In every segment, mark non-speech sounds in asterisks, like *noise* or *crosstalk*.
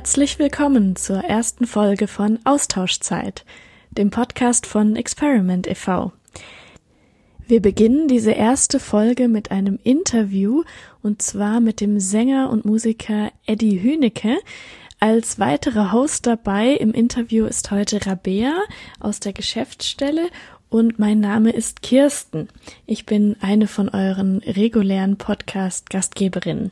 Herzlich willkommen zur ersten Folge von Austauschzeit, dem Podcast von Experiment e.V. Wir beginnen diese erste Folge mit einem Interview und zwar mit dem Sänger und Musiker Eddie Hünecke. Als weiterer Host dabei im Interview ist heute Rabea aus der Geschäftsstelle und mein Name ist Kirsten. Ich bin eine von euren regulären Podcast-Gastgeberinnen.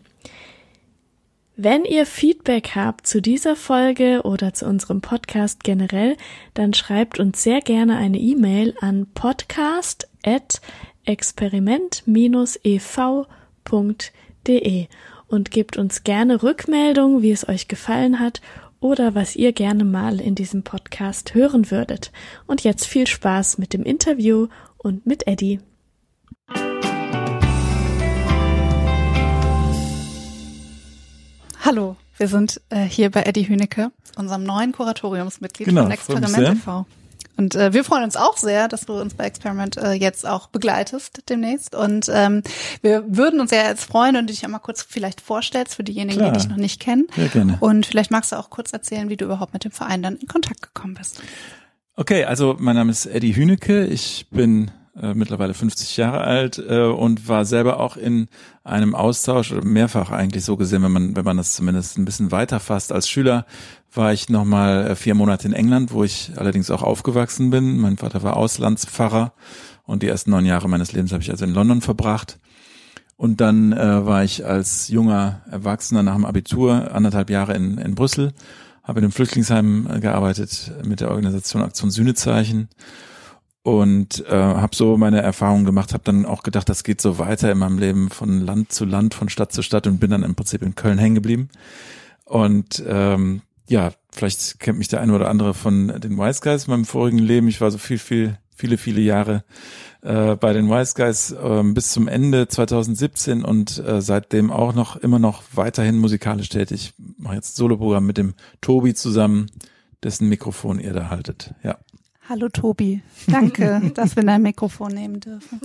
Wenn ihr Feedback habt zu dieser Folge oder zu unserem Podcast generell, dann schreibt uns sehr gerne eine E-Mail an podcast@experiment-ev.de und gebt uns gerne Rückmeldung, wie es euch gefallen hat oder was ihr gerne mal in diesem Podcast hören würdet. Und jetzt viel Spaß mit dem Interview und mit Eddie. Hallo, wir sind äh, hier bei Eddie Hünecke, unserem neuen Kuratoriumsmitglied genau, von Experiment e.V. Und äh, wir freuen uns auch sehr, dass du uns bei Experiment äh, jetzt auch begleitest demnächst. Und ähm, wir würden uns ja jetzt freuen, wenn du dich einmal kurz vielleicht vorstellst für diejenigen, Klar. die dich noch nicht kennen. Sehr gerne. Und vielleicht magst du auch kurz erzählen, wie du überhaupt mit dem Verein dann in Kontakt gekommen bist. Okay, also mein Name ist Eddie Hünecke. Ich bin äh, mittlerweile 50 Jahre alt äh, und war selber auch in einem Austausch mehrfach eigentlich so gesehen, wenn man wenn man das zumindest ein bisschen weiter fasst. Als Schüler war ich noch mal äh, vier Monate in England, wo ich allerdings auch aufgewachsen bin. Mein Vater war Auslandspfarrer und die ersten neun Jahre meines Lebens habe ich also in London verbracht. Und dann äh, war ich als junger Erwachsener nach dem Abitur anderthalb Jahre in, in Brüssel, habe in einem Flüchtlingsheim gearbeitet mit der Organisation Aktion Sühnezeichen und äh, habe so meine Erfahrungen gemacht, habe dann auch gedacht, das geht so weiter in meinem Leben von Land zu Land, von Stadt zu Stadt und bin dann im Prinzip in Köln hängen geblieben. Und ähm, ja, vielleicht kennt mich der eine oder andere von den Wise Guys in meinem vorigen Leben. Ich war so viel, viel, viele, viele Jahre äh, bei den Wise Guys äh, bis zum Ende 2017 und äh, seitdem auch noch immer noch weiterhin musikalisch tätig. Mache jetzt Soloprogramm mit dem Tobi zusammen, dessen Mikrofon ihr da haltet. Ja. Hallo Tobi, danke, *laughs* dass wir dein Mikrofon nehmen dürfen.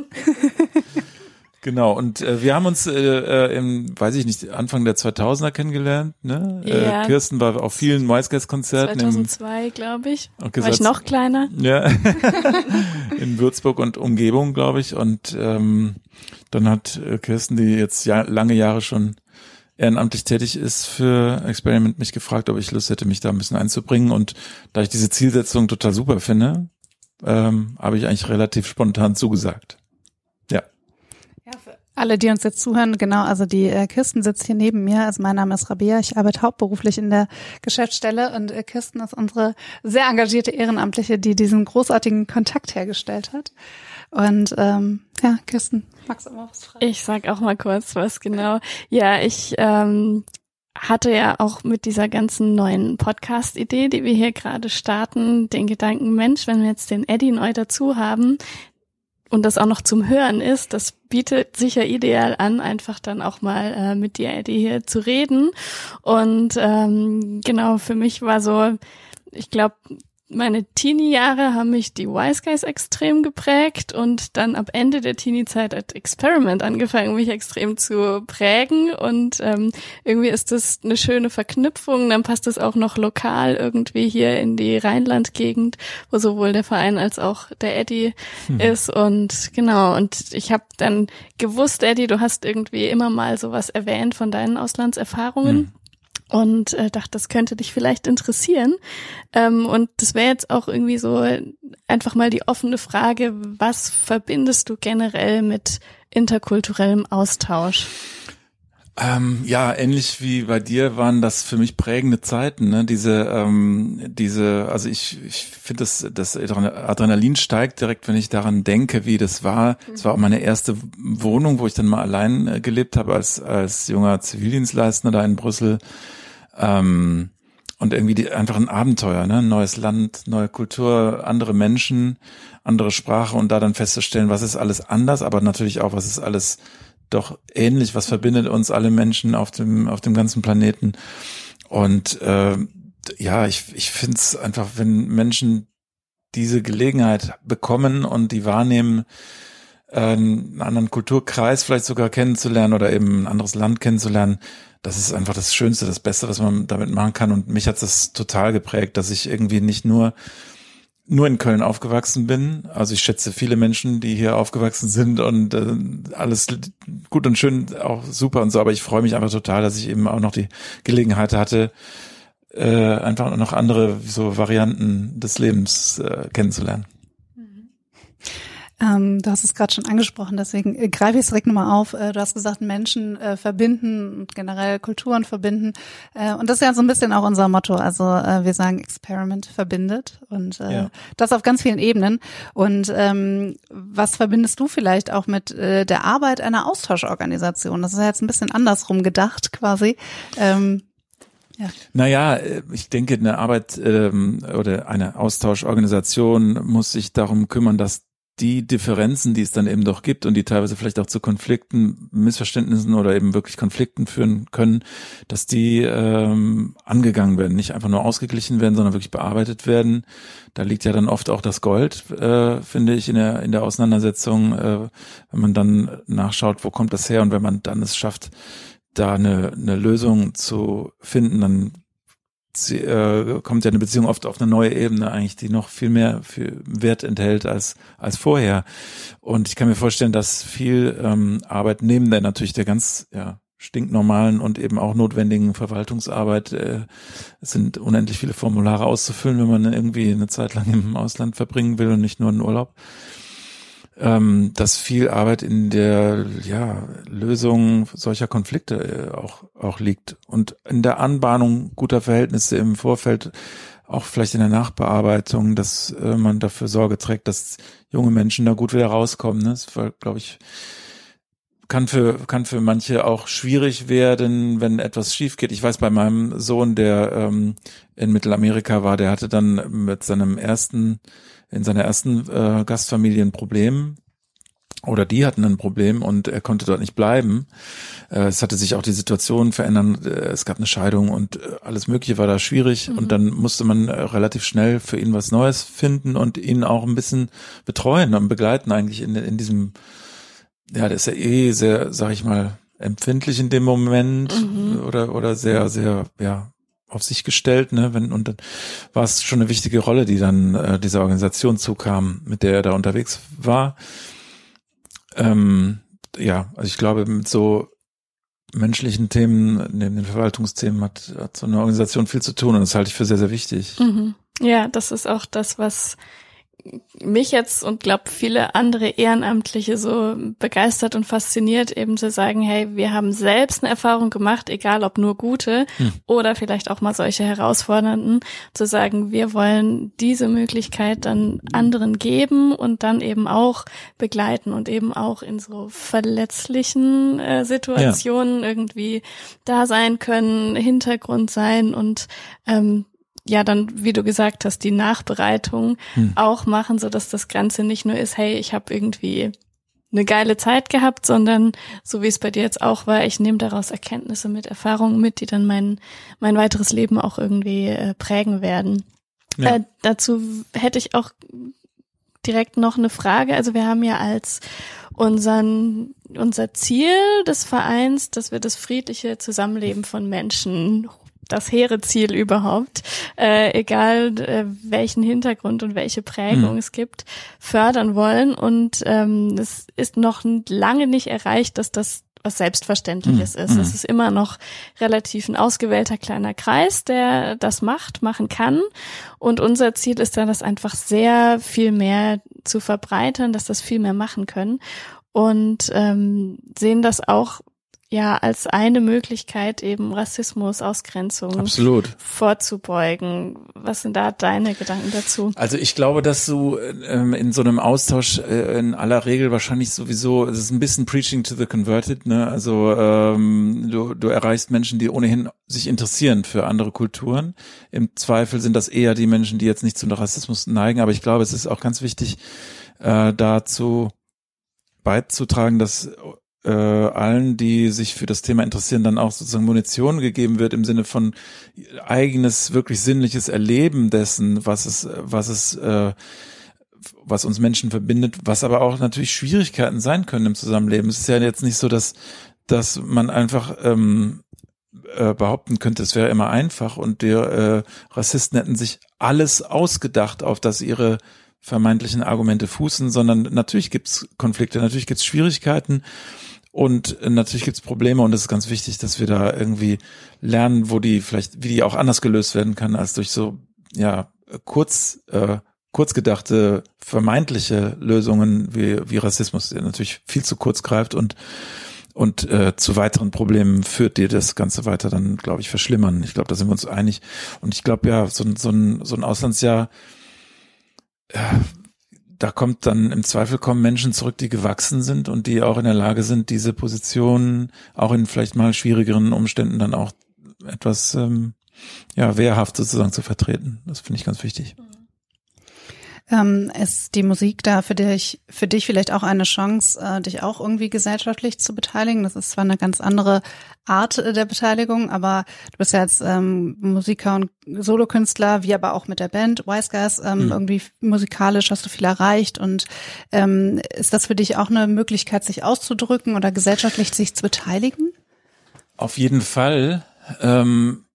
Genau, und äh, wir haben uns äh, äh, im, weiß ich nicht, Anfang der 2000er kennengelernt. Ne? Äh, ja. Äh, Kirsten war auf vielen Maisgeist-Konzerten. 2002, glaube ich. Okay, war ich noch kleiner? Ja, *laughs* in Würzburg und Umgebung, glaube ich. Und ähm, dann hat äh, Kirsten, die jetzt ja, lange Jahre schon ehrenamtlich tätig ist für Experiment, mich gefragt, ob ich Lust hätte, mich da ein bisschen einzubringen. Und da ich diese Zielsetzung total super finde, ähm, habe ich eigentlich relativ spontan zugesagt. Ja. Ja, für alle, die uns jetzt zuhören, genau, also die äh, Kirsten sitzt hier neben mir. Also mein Name ist Rabea, ich arbeite hauptberuflich in der Geschäftsstelle und äh, Kirsten ist unsere sehr engagierte Ehrenamtliche, die diesen großartigen Kontakt hergestellt hat. Und ähm, ja, Kirsten, magst du mal was fragen? Ich sag auch mal kurz was genau. Ja, ich ähm, hatte ja auch mit dieser ganzen neuen Podcast-Idee, die wir hier gerade starten, den Gedanken, Mensch, wenn wir jetzt den Eddie neu dazu haben und das auch noch zum Hören ist, das bietet sich ja ideal an, einfach dann auch mal äh, mit dir, Eddie, hier zu reden. Und ähm, genau, für mich war so, ich glaube, meine Teenie-Jahre haben mich die Wise Guys extrem geprägt und dann ab Ende der Teenie-Zeit hat Experiment angefangen, mich extrem zu prägen und ähm, irgendwie ist das eine schöne Verknüpfung. Dann passt es auch noch lokal irgendwie hier in die Rheinland-Gegend, wo sowohl der Verein als auch der Eddie hm. ist und genau. Und ich habe dann gewusst, Eddie, du hast irgendwie immer mal sowas erwähnt von deinen Auslandserfahrungen. Hm und äh, dachte, das könnte dich vielleicht interessieren. Ähm, und das wäre jetzt auch irgendwie so einfach mal die offene Frage, was verbindest du generell mit interkulturellem Austausch? Ähm, ja, ähnlich wie bei dir waren das für mich prägende Zeiten. Ne? Diese, ähm, diese, also ich, ich finde, das, das Adrenalin steigt direkt, wenn ich daran denke, wie das war. Es war auch meine erste Wohnung, wo ich dann mal allein äh, gelebt habe als als junger Zivildienstleister da in Brüssel. Ähm, und irgendwie die, einfach ein Abenteuer, ne? Neues Land, neue Kultur, andere Menschen, andere Sprache und da dann festzustellen, was ist alles anders, aber natürlich auch, was ist alles doch ähnlich, was verbindet uns alle Menschen auf dem, auf dem ganzen Planeten. Und äh, ja, ich, ich finde es einfach, wenn Menschen diese Gelegenheit bekommen und die wahrnehmen, einen anderen Kulturkreis vielleicht sogar kennenzulernen oder eben ein anderes Land kennenzulernen, das ist einfach das Schönste, das Beste, was man damit machen kann. Und mich hat das total geprägt, dass ich irgendwie nicht nur nur in Köln aufgewachsen bin. Also ich schätze viele Menschen, die hier aufgewachsen sind und äh, alles gut und schön, auch super und so. Aber ich freue mich einfach total, dass ich eben auch noch die Gelegenheit hatte, äh, einfach noch andere so Varianten des Lebens äh, kennenzulernen. Ähm, du hast es gerade schon angesprochen, deswegen äh, greife ich es direkt nochmal auf. Äh, du hast gesagt, Menschen äh, verbinden und generell Kulturen verbinden. Äh, und das ist ja so ein bisschen auch unser Motto. Also wir sagen Experiment verbindet und äh, ja. das auf ganz vielen Ebenen. Und ähm, was verbindest du vielleicht auch mit der Arbeit einer Austauschorganisation? Das ist ja jetzt ein bisschen andersrum gedacht quasi. Ähm, ja. Naja, ich denke, eine Arbeit ähm, oder eine Austauschorganisation muss sich darum kümmern, dass die Differenzen, die es dann eben doch gibt und die teilweise vielleicht auch zu Konflikten, Missverständnissen oder eben wirklich Konflikten führen können, dass die ähm, angegangen werden, nicht einfach nur ausgeglichen werden, sondern wirklich bearbeitet werden. Da liegt ja dann oft auch das Gold, äh, finde ich, in der in der Auseinandersetzung, äh, wenn man dann nachschaut, wo kommt das her und wenn man dann es schafft, da eine, eine Lösung zu finden, dann äh, kommt ja eine Beziehung oft auf eine neue Ebene eigentlich, die noch viel mehr viel Wert enthält als als vorher. Und ich kann mir vorstellen, dass viel ähm, Arbeit neben der natürlich der ganz ja stinknormalen und eben auch notwendigen Verwaltungsarbeit. Äh, es sind unendlich viele Formulare auszufüllen, wenn man irgendwie eine Zeit lang im Ausland verbringen will und nicht nur einen Urlaub ähm, dass viel Arbeit in der ja, Lösung solcher Konflikte äh, auch, auch liegt und in der Anbahnung guter Verhältnisse im Vorfeld, auch vielleicht in der Nachbearbeitung, dass äh, man dafür Sorge trägt, dass junge Menschen da gut wieder rauskommen. Ne? Das war, glaube ich, kann für kann für manche auch schwierig werden, wenn etwas schief geht. Ich weiß bei meinem Sohn, der ähm, in Mittelamerika war, der hatte dann mit seinem ersten in seiner ersten äh, Gastfamilie ein Problem oder die hatten ein Problem und er konnte dort nicht bleiben. Äh, es hatte sich auch die Situation verändern. Äh, es gab eine Scheidung und äh, alles Mögliche war da schwierig. Mhm. Und dann musste man äh, relativ schnell für ihn was Neues finden und ihn auch ein bisschen betreuen und begleiten eigentlich in, in diesem, ja, der ist ja eh sehr, sag ich mal, empfindlich in dem Moment mhm. oder, oder sehr, sehr, ja, auf sich gestellt, ne? Wenn, und dann war es schon eine wichtige Rolle, die dann äh, dieser Organisation zukam, mit der er da unterwegs war. Ähm, ja, also ich glaube, mit so menschlichen Themen, neben den Verwaltungsthemen hat, hat so eine Organisation viel zu tun und das halte ich für sehr, sehr wichtig. Mhm. Ja, das ist auch das, was mich jetzt und glaube viele andere Ehrenamtliche so begeistert und fasziniert, eben zu sagen, hey, wir haben selbst eine Erfahrung gemacht, egal ob nur gute hm. oder vielleicht auch mal solche herausfordernden, zu sagen, wir wollen diese Möglichkeit dann anderen geben und dann eben auch begleiten und eben auch in so verletzlichen äh, Situationen ja. irgendwie da sein können, Hintergrund sein und ähm, ja dann, wie du gesagt hast, die Nachbereitung hm. auch machen, so dass das Ganze nicht nur ist, hey, ich habe irgendwie eine geile Zeit gehabt, sondern so wie es bei dir jetzt auch war, ich nehme daraus Erkenntnisse mit, Erfahrungen mit, die dann mein mein weiteres Leben auch irgendwie äh, prägen werden. Ja. Äh, dazu hätte ich auch direkt noch eine Frage. Also wir haben ja als unseren unser Ziel des Vereins, dass wir das friedliche Zusammenleben von Menschen das hehre Ziel überhaupt, äh, egal äh, welchen Hintergrund und welche Prägung mhm. es gibt, fördern wollen. Und ähm, es ist noch lange nicht erreicht, dass das was Selbstverständliches mhm. ist. Es ist immer noch relativ ein ausgewählter kleiner Kreis, der das macht, machen kann. Und unser Ziel ist dann, das einfach sehr viel mehr zu verbreitern, dass das viel mehr machen können. Und ähm, sehen das auch ja als eine Möglichkeit eben Rassismus, Ausgrenzung Absolut. vorzubeugen. Was sind da deine Gedanken dazu? Also ich glaube, dass du ähm, in so einem Austausch äh, in aller Regel wahrscheinlich sowieso, es ist ein bisschen Preaching to the Converted, ne? Also ähm, du, du erreichst Menschen, die ohnehin sich interessieren für andere Kulturen. Im Zweifel sind das eher die Menschen, die jetzt nicht zu Rassismus neigen, aber ich glaube, es ist auch ganz wichtig, äh, dazu beizutragen, dass äh, allen, die sich für das Thema interessieren, dann auch sozusagen Munition gegeben wird im Sinne von eigenes, wirklich sinnliches Erleben dessen, was es, was es, äh, was uns Menschen verbindet, was aber auch natürlich Schwierigkeiten sein können im Zusammenleben. Es ist ja jetzt nicht so, dass, dass man einfach ähm, äh, behaupten könnte, es wäre immer einfach und die äh, Rassisten hätten sich alles ausgedacht, auf das ihre vermeintlichen Argumente fußen, sondern natürlich gibt's Konflikte, natürlich gibt's Schwierigkeiten und natürlich gibt's Probleme und es ist ganz wichtig, dass wir da irgendwie lernen, wo die vielleicht, wie die auch anders gelöst werden kann, als durch so, ja, kurz, äh, kurz gedachte vermeintliche Lösungen wie, wie Rassismus, der natürlich viel zu kurz greift und und äh, zu weiteren Problemen führt, die das Ganze weiter dann, glaube ich, verschlimmern. Ich glaube, da sind wir uns einig. Und ich glaube, ja, so, so, ein, so ein Auslandsjahr, ja, da kommt dann im Zweifel kommen Menschen zurück, die gewachsen sind und die auch in der Lage sind, diese Position auch in vielleicht mal schwierigeren Umständen dann auch etwas ähm, ja wehrhaft sozusagen zu vertreten. Das finde ich ganz wichtig. Ähm, ist die Musik da für dich, für dich vielleicht auch eine Chance, äh, dich auch irgendwie gesellschaftlich zu beteiligen? Das ist zwar eine ganz andere Art äh, der Beteiligung, aber du bist ja als ähm, Musiker und Solokünstler, wie aber auch mit der Band Wise Guys, ähm, mhm. irgendwie musikalisch hast du viel erreicht und ähm, ist das für dich auch eine Möglichkeit, sich auszudrücken oder gesellschaftlich sich zu beteiligen? Auf jeden Fall. Ähm,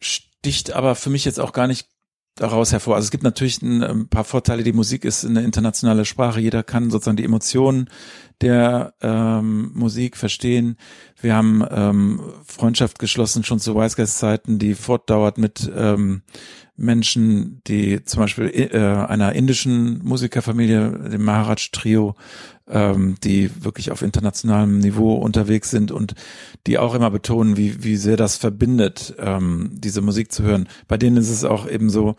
sticht aber für mich jetzt auch gar nicht daraus hervor. Also es gibt natürlich ein, paar Vorteile. Die Musik ist eine internationale Sprache. Jeder kann sozusagen die Emotionen der ähm, Musik verstehen. Wir haben ähm, Freundschaft geschlossen schon zu Weißgeist-Zeiten, die fortdauert mit ähm, Menschen, die zum Beispiel äh, einer indischen Musikerfamilie, dem Maharaj Trio, ähm, die wirklich auf internationalem Niveau unterwegs sind und die auch immer betonen, wie, wie sehr das verbindet, ähm, diese Musik zu hören. Bei denen ist es auch eben so,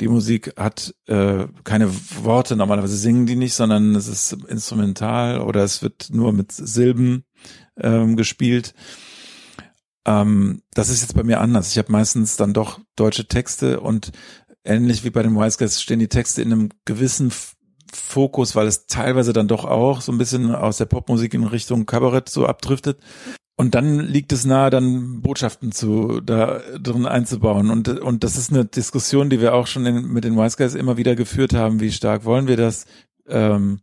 die Musik hat äh, keine Worte, normalerweise singen die nicht, sondern es ist instrumental oder es wird nur mit Silben ähm, gespielt. Ähm, das ist jetzt bei mir anders. Ich habe meistens dann doch deutsche Texte und ähnlich wie bei den Wise Guys stehen die Texte in einem gewissen Fokus, weil es teilweise dann doch auch so ein bisschen aus der Popmusik in Richtung Kabarett so abdriftet. Und dann liegt es nahe, dann Botschaften zu da drin einzubauen. Und und das ist eine Diskussion, die wir auch schon in, mit den Wise Guys immer wieder geführt haben. Wie stark wollen wir das? Ähm,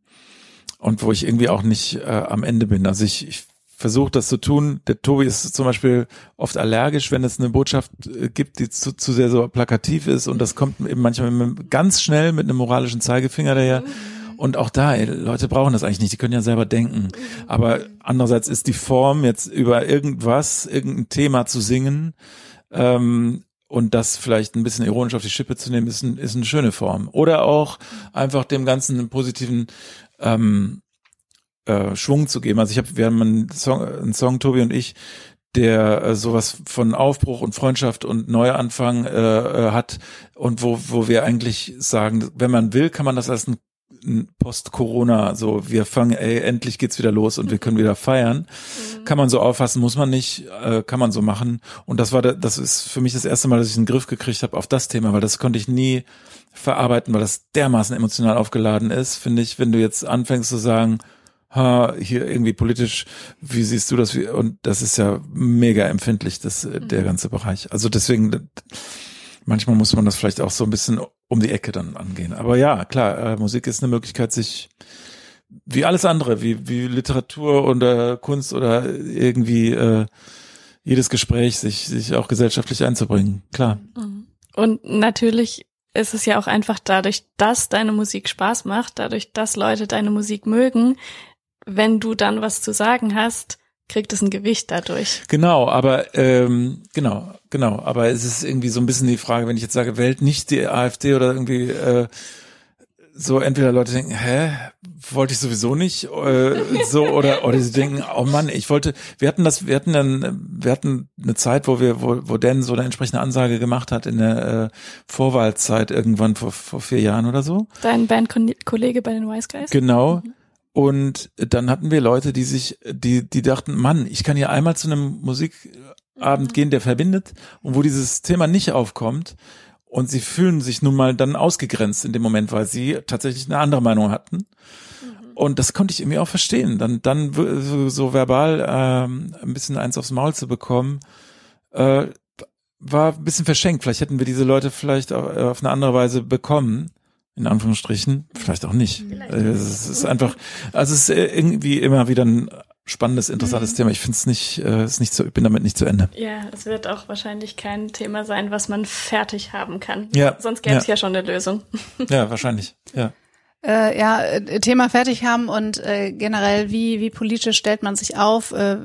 und wo ich irgendwie auch nicht äh, am Ende bin. Also ich, ich versuche das zu tun. Der Tobi ist zum Beispiel oft allergisch, wenn es eine Botschaft äh, gibt, die zu, zu sehr so plakativ ist und das kommt eben manchmal ganz schnell mit einem moralischen Zeigefinger daher. Und auch da, ey, Leute brauchen das eigentlich nicht, die können ja selber denken. Aber andererseits ist die Form, jetzt über irgendwas, irgendein Thema zu singen, ähm, und das vielleicht ein bisschen ironisch auf die Schippe zu nehmen, ist, ein, ist eine schöne Form. Oder auch einfach dem Ganzen einen positiven ähm, äh, Schwung zu geben. Also ich habe, wir haben einen Song, einen Song, Tobi und ich, der äh, sowas von Aufbruch und Freundschaft und Neuanfang äh, äh, hat und wo, wo wir eigentlich sagen, wenn man will, kann man das als ein Post-Corona, so wir fangen, ey, endlich geht's wieder los und wir können wieder feiern. Mhm. Kann man so auffassen, muss man nicht, äh, kann man so machen. Und das war, der, das ist für mich das erste Mal, dass ich einen Griff gekriegt habe auf das Thema, weil das konnte ich nie verarbeiten, weil das dermaßen emotional aufgeladen ist, finde ich, wenn du jetzt anfängst zu sagen, ha, hier irgendwie politisch, wie siehst du das? Und das ist ja mega empfindlich, das, äh, der mhm. ganze Bereich. Also deswegen, manchmal muss man das vielleicht auch so ein bisschen um die Ecke dann angehen. Aber ja, klar, äh, Musik ist eine Möglichkeit, sich wie alles andere, wie, wie Literatur oder Kunst oder irgendwie äh, jedes Gespräch, sich, sich auch gesellschaftlich einzubringen. Klar. Mhm. Und natürlich ist es ja auch einfach dadurch, dass deine Musik Spaß macht, dadurch, dass Leute deine Musik mögen, wenn du dann was zu sagen hast, kriegt es ein Gewicht dadurch. Genau, aber ähm, genau, genau, aber es ist irgendwie so ein bisschen die Frage, wenn ich jetzt sage, wählt nicht die AfD oder irgendwie äh, so entweder Leute denken, hä, wollte ich sowieso nicht, äh, so *laughs* oder oder sie denken, oh Mann, ich wollte, wir hatten das, wir hatten dann, wir hatten eine Zeit, wo wir, wo, wo Dan so eine entsprechende Ansage gemacht hat in der äh, Vorwahlzeit irgendwann vor vor vier Jahren oder so. Dein Bandkollege bei den Wise Guys. Genau. Mhm. Und dann hatten wir Leute, die sich, die, die dachten, Mann, ich kann hier einmal zu einem Musikabend mhm. gehen, der verbindet und wo dieses Thema nicht aufkommt. Und sie fühlen sich nun mal dann ausgegrenzt in dem Moment, weil sie tatsächlich eine andere Meinung hatten. Mhm. Und das konnte ich irgendwie auch verstehen. Dann, dann so, so verbal ähm, ein bisschen eins aufs Maul zu bekommen, äh, war ein bisschen verschenkt. Vielleicht hätten wir diese Leute vielleicht auf, auf eine andere Weise bekommen. In Anführungsstrichen, vielleicht auch nicht. Vielleicht. Äh, es ist einfach, also es ist irgendwie immer wieder ein spannendes, interessantes mhm. Thema. Ich finde es nicht, äh, ist nicht so, ich bin damit nicht zu Ende. Ja, es wird auch wahrscheinlich kein Thema sein, was man fertig haben kann. Ja. Sonst gäbe es ja. ja schon eine Lösung. Ja, wahrscheinlich. Ja äh, ja, äh, Thema fertig haben und äh, generell, wie, wie politisch stellt man sich auf? Äh,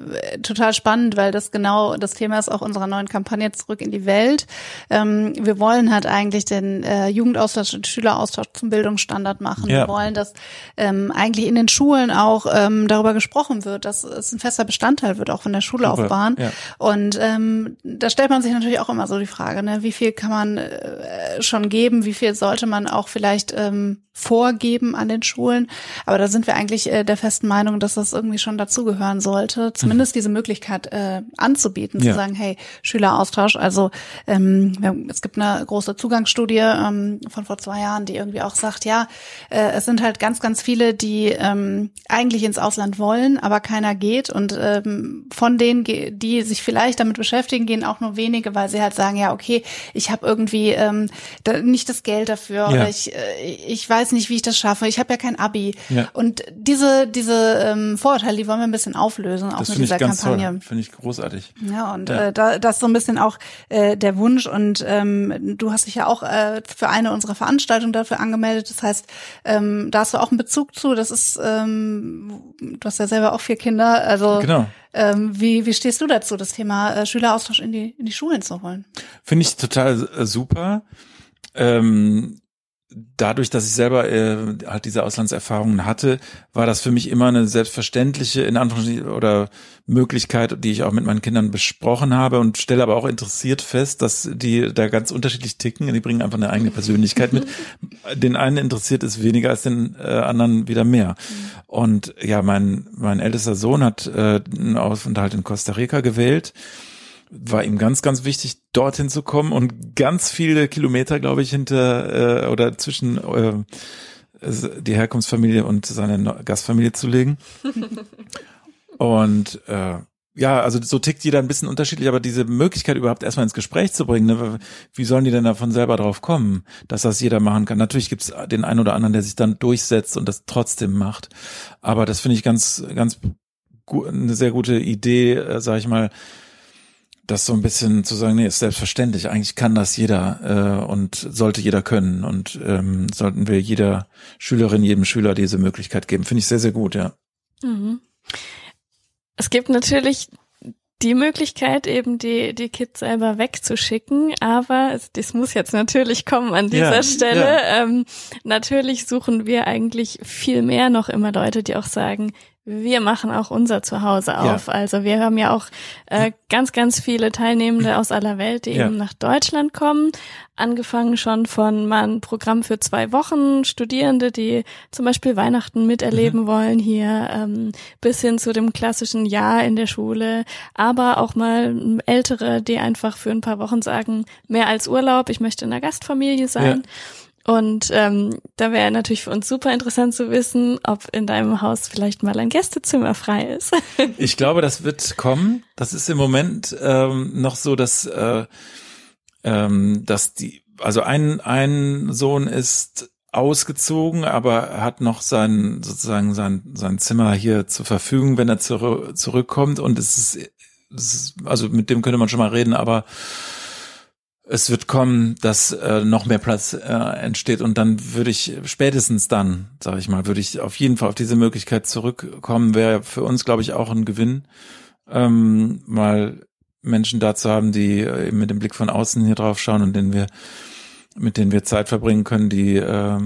total spannend, weil das genau das Thema ist auch unserer neuen Kampagne Zurück in die Welt. Ähm, wir wollen halt eigentlich den äh, Jugendaustausch und Schüleraustausch zum Bildungsstandard machen. Ja. Wir wollen, dass ähm, eigentlich in den Schulen auch ähm, darüber gesprochen wird, dass es ein fester Bestandteil wird, auch von der Schullaufbahn. Ja. Und ähm, da stellt man sich natürlich auch immer so die Frage, ne, wie viel kann man äh, schon geben, wie viel sollte man auch vielleicht ähm, vorgeben an den Schulen. Aber da sind wir eigentlich äh, der festen Meinung, dass das irgendwie schon dazugehören sollte, zumindest mhm. diese Möglichkeit äh, anzubieten, ja. zu sagen, hey, Schüleraustausch. Also ähm, es gibt eine große Zugangsstudie ähm, von vor zwei Jahren, die irgendwie auch sagt, ja, äh, es sind halt ganz, ganz viele, die ähm, eigentlich ins Ausland wollen, aber keiner geht. Und ähm, von denen, die sich vielleicht damit beschäftigen, gehen auch nur wenige, weil sie halt sagen, ja, okay, ich habe irgendwie ähm, da nicht das Geld dafür ja. oder ich, äh, ich weiß weiß nicht, wie ich das schaffe. Ich habe ja kein Abi. Ja. Und diese diese ähm, Vorurteile, die wollen wir ein bisschen auflösen, auch das mit dieser Kampagne. Finde ich großartig. Ja, und ja. Äh, da, das ist so ein bisschen auch äh, der Wunsch. Und ähm, du hast dich ja auch äh, für eine unserer Veranstaltungen dafür angemeldet. Das heißt, ähm, da hast du auch einen Bezug zu. Das ist, ähm, du hast ja selber auch vier Kinder. Also genau. Ähm, wie, wie stehst du dazu, das Thema äh, Schüleraustausch in die, in die Schulen zu holen? Finde ich total äh, super. Ähm, dadurch, dass ich selber äh, halt diese Auslandserfahrungen hatte, war das für mich immer eine selbstverständliche in Anführungszeichen oder Möglichkeit, die ich auch mit meinen Kindern besprochen habe und stelle aber auch interessiert fest, dass die da ganz unterschiedlich ticken. Die bringen einfach eine eigene Persönlichkeit mit. *laughs* Den einen interessiert es weniger als den äh, anderen wieder mehr. Und ja, mein mein ältester Sohn hat äh, einen Aufenthalt in Costa Rica gewählt war ihm ganz, ganz wichtig, dorthin zu kommen und ganz viele Kilometer, glaube ich, hinter äh, oder zwischen äh, die Herkunftsfamilie und seine Gastfamilie zu legen. *laughs* und äh, ja, also so tickt jeder ein bisschen unterschiedlich, aber diese Möglichkeit überhaupt erstmal ins Gespräch zu bringen, ne, wie sollen die denn davon selber drauf kommen, dass das jeder machen kann? Natürlich gibt's den einen oder anderen, der sich dann durchsetzt und das trotzdem macht. Aber das finde ich ganz, ganz eine sehr gute Idee, äh, sag ich mal, das so ein bisschen zu sagen, nee, ist selbstverständlich. Eigentlich kann das jeder äh, und sollte jeder können und ähm, sollten wir jeder Schülerin, jedem Schüler diese Möglichkeit geben. Finde ich sehr, sehr gut, ja. Mhm. Es gibt natürlich die Möglichkeit, eben die, die Kids selber wegzuschicken, aber das muss jetzt natürlich kommen an dieser ja, Stelle. Ja. Ähm, natürlich suchen wir eigentlich viel mehr noch immer Leute, die auch sagen, wir machen auch unser Zuhause auf. Ja. Also wir haben ja auch äh, ganz, ganz viele Teilnehmende aus aller Welt, die ja. eben nach Deutschland kommen. Angefangen schon von mal ein Programm für zwei Wochen, Studierende, die zum Beispiel Weihnachten miterleben mhm. wollen hier, ähm, bis hin zu dem klassischen Jahr in der Schule, aber auch mal ältere, die einfach für ein paar Wochen sagen, mehr als Urlaub, ich möchte in einer Gastfamilie sein. Ja. Und ähm, da wäre natürlich für uns super interessant zu wissen, ob in deinem Haus vielleicht mal ein Gästezimmer frei ist. *laughs* ich glaube, das wird kommen. Das ist im Moment ähm, noch so, dass, äh, ähm, dass die, also ein, ein Sohn ist ausgezogen, aber hat noch sein sozusagen sein sein Zimmer hier zur Verfügung, wenn er zur, zurückkommt und es ist, es ist also mit dem könnte man schon mal reden, aber es wird kommen, dass äh, noch mehr Platz äh, entsteht und dann würde ich spätestens dann, sage ich mal, würde ich auf jeden Fall auf diese Möglichkeit zurückkommen. Wäre für uns, glaube ich, auch ein Gewinn, ähm, mal Menschen da zu haben, die äh, mit dem Blick von außen hier drauf schauen und denen wir, mit denen wir Zeit verbringen können, die äh,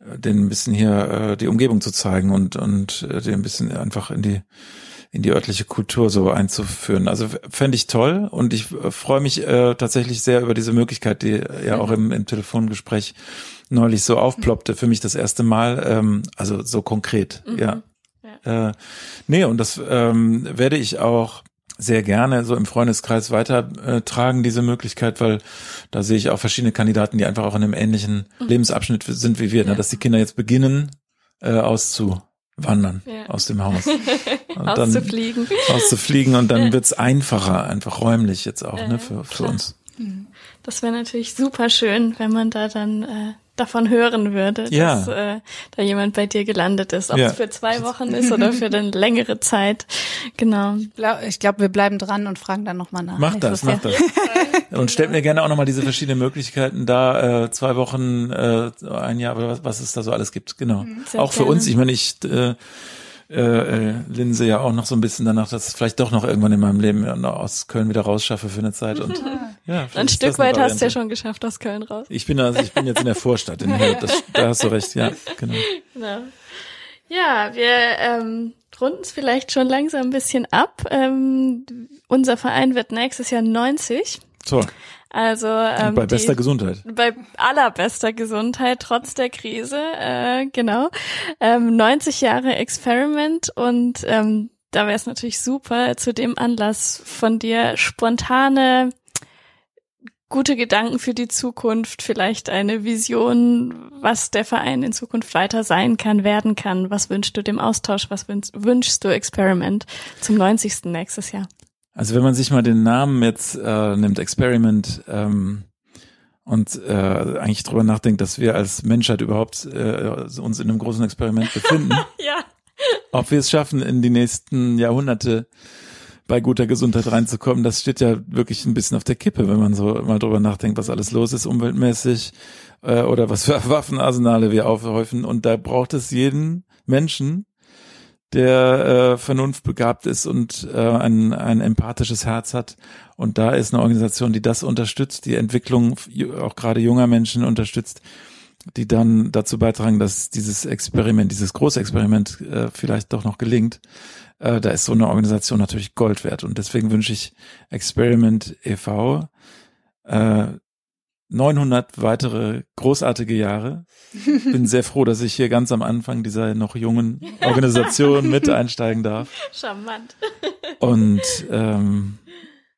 denen ein bisschen hier äh, die Umgebung zu zeigen und und äh, den ein bisschen einfach in die in die örtliche Kultur so einzuführen. Also fände ich toll und ich äh, freue mich äh, tatsächlich sehr über diese Möglichkeit, die ja auch im, im Telefongespräch neulich so aufploppte, für mich das erste Mal, ähm, also so konkret, mhm. ja. ja. Äh, nee, und das ähm, werde ich auch sehr gerne so im Freundeskreis weitertragen, äh, diese Möglichkeit, weil da sehe ich auch verschiedene Kandidaten, die einfach auch in einem ähnlichen mhm. Lebensabschnitt sind wie wir, ne, ja. ne, dass die Kinder jetzt beginnen äh, auszu wandern ja. aus dem Haus. *laughs* Und auszufliegen. Dann, auszufliegen und dann wird's einfacher, einfach räumlich jetzt auch, ne, für, für uns. Das wäre natürlich super schön, wenn man da dann äh, davon hören würde, Ja. dass äh, da jemand bei dir gelandet ist. Ob Ja. es für zwei Wochen ist oder für eine *laughs* längere Zeit. Genau. Ich glaube, wir bleiben dran und fragen dann nochmal nach. Mach das, mach nächstes das. *laughs* Und stellt mir gerne auch nochmal diese verschiedenen Möglichkeiten da, äh, zwei Wochen, äh, ein Jahr, oder was, was es da so alles gibt. Genau. Sehr auch für gerne. uns, ich meine, ich äh, äh, äh, linse ja auch noch so ein bisschen danach, dass ich vielleicht doch noch irgendwann in meinem Leben aus Köln wieder rausschaffe für eine Zeit. Und *laughs* ja, Ein Stück weit hast du ja schon geschafft aus Köln raus. Ich bin also, ich bin jetzt in der Vorstadt, in Held. Das, da hast du recht, ja, genau. *laughs* Genau. Ja, wir ähm, runden es vielleicht schon langsam ein bisschen ab. Ähm, unser Verein wird nächstes Jahr 90. Toll. Also ähm, Bei bester die, Gesundheit. bei allerbester Gesundheit trotz der Krise, äh, genau. Ähm, 90 Jahre Experiment und ähm, da wäre es natürlich super, zu dem Anlass von dir spontane gute Gedanken für die Zukunft, vielleicht eine Vision, was der Verein in Zukunft weiter sein kann, werden kann. Was wünschst du dem Austausch? Was wünsch, wünschst du Experiment zum 90. nächstes Jahr? Also wenn man sich mal den Namen jetzt äh, nimmt, Experiment, ähm, und äh, eigentlich drüber nachdenkt, dass wir als Menschheit überhaupt äh, uns in einem großen Experiment befinden, *laughs* Ja. ob wir es schaffen, in die nächsten Jahrhunderte bei guter Gesundheit reinzukommen, das steht ja wirklich ein bisschen auf der Kippe, wenn man so mal drüber nachdenkt, was alles los ist umweltmäßig äh, oder was für *laughs* Waffenarsenale wir aufhäufen. Und da braucht es jeden Menschen, der äh, vernunftbegabt ist und äh, ein, ein empathisches Herz hat. Und da ist eine Organisation, die das unterstützt, die Entwicklung auch gerade junger Menschen unterstützt, die dann dazu beitragen, dass dieses Experiment, dieses große Experiment äh, vielleicht doch noch gelingt. Äh, da ist so eine Organisation natürlich Gold wert. Und deswegen wünsche ich Experiment e.V. Äh, 900 weitere großartige Jahre. *laughs* Bin sehr froh, dass ich hier ganz am Anfang dieser noch jungen Organisation mit einsteigen darf. Charmant. Und ähm,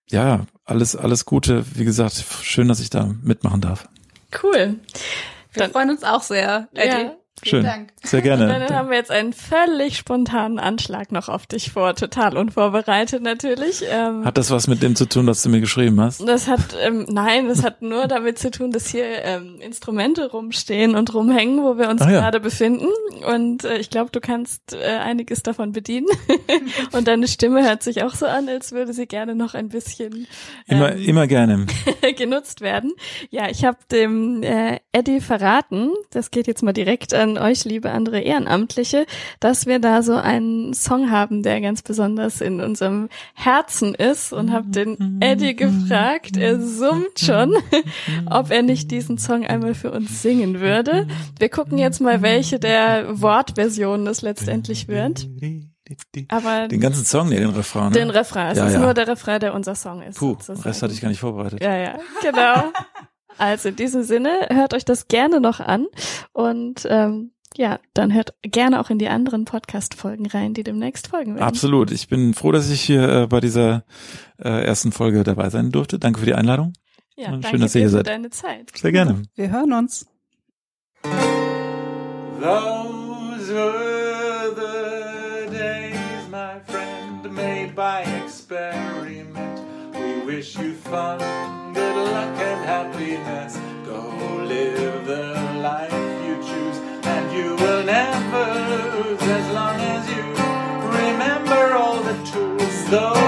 ja, alles, alles Gute. Wie gesagt, schön, dass ich da mitmachen darf. Cool. Wir Dann- freuen uns auch sehr, Eddie. Ja. Schön. Dank. Sehr Dann gerne. haben wir jetzt einen völlig spontanen Anschlag noch auf dich vor, total unvorbereitet natürlich. Ähm, Hat das was mit dem zu tun, was du mir geschrieben hast? das hat, ähm, nein, das hat nur damit zu tun, dass hier ähm, Instrumente rumstehen und rumhängen, wo wir uns Ah, ja. gerade befinden. Und äh, ich glaube, du kannst äh, einiges davon bedienen. *laughs* und deine Stimme hört sich auch so an, als würde sie gerne noch ein bisschen Immer, ähm, immer gerne. *laughs* genutzt werden. Ja, ich habe dem äh, Eddie verraten, das geht jetzt mal direkt an euch, liebe andere Ehrenamtliche, dass wir da so einen Song haben, der ganz besonders in unserem Herzen ist und habe den Eddie gefragt, er summt schon, *laughs* ob er nicht diesen Song einmal für uns singen würde. Wir gucken jetzt mal, welche der Wortversionen es letztendlich wird. Aber Den ganzen Song, nee, den Refrain. Ne? den Refrain, es Ja, ist ja. nur der Refrain, der unser Song ist. Puh, den sozusagen. Rest hatte ich gar nicht vorbereitet. Ja, ja, genau. *laughs* Also in diesem Sinne, hört euch das gerne noch an und ähm, ja, dann hört gerne auch in die anderen Podcast-Folgen rein, die demnächst folgen werden. Absolut. Ich bin froh, dass ich hier äh, bei dieser äh, ersten Folge dabei sein durfte. Danke für die Einladung. Ja, Schön, danke dass ihr hier für seid. deine Zeit. Sehr gerne. Wir hören uns. Those were the days, my friend, made by experiment. We wish you fun, good luck, and happiness. Go live the life though.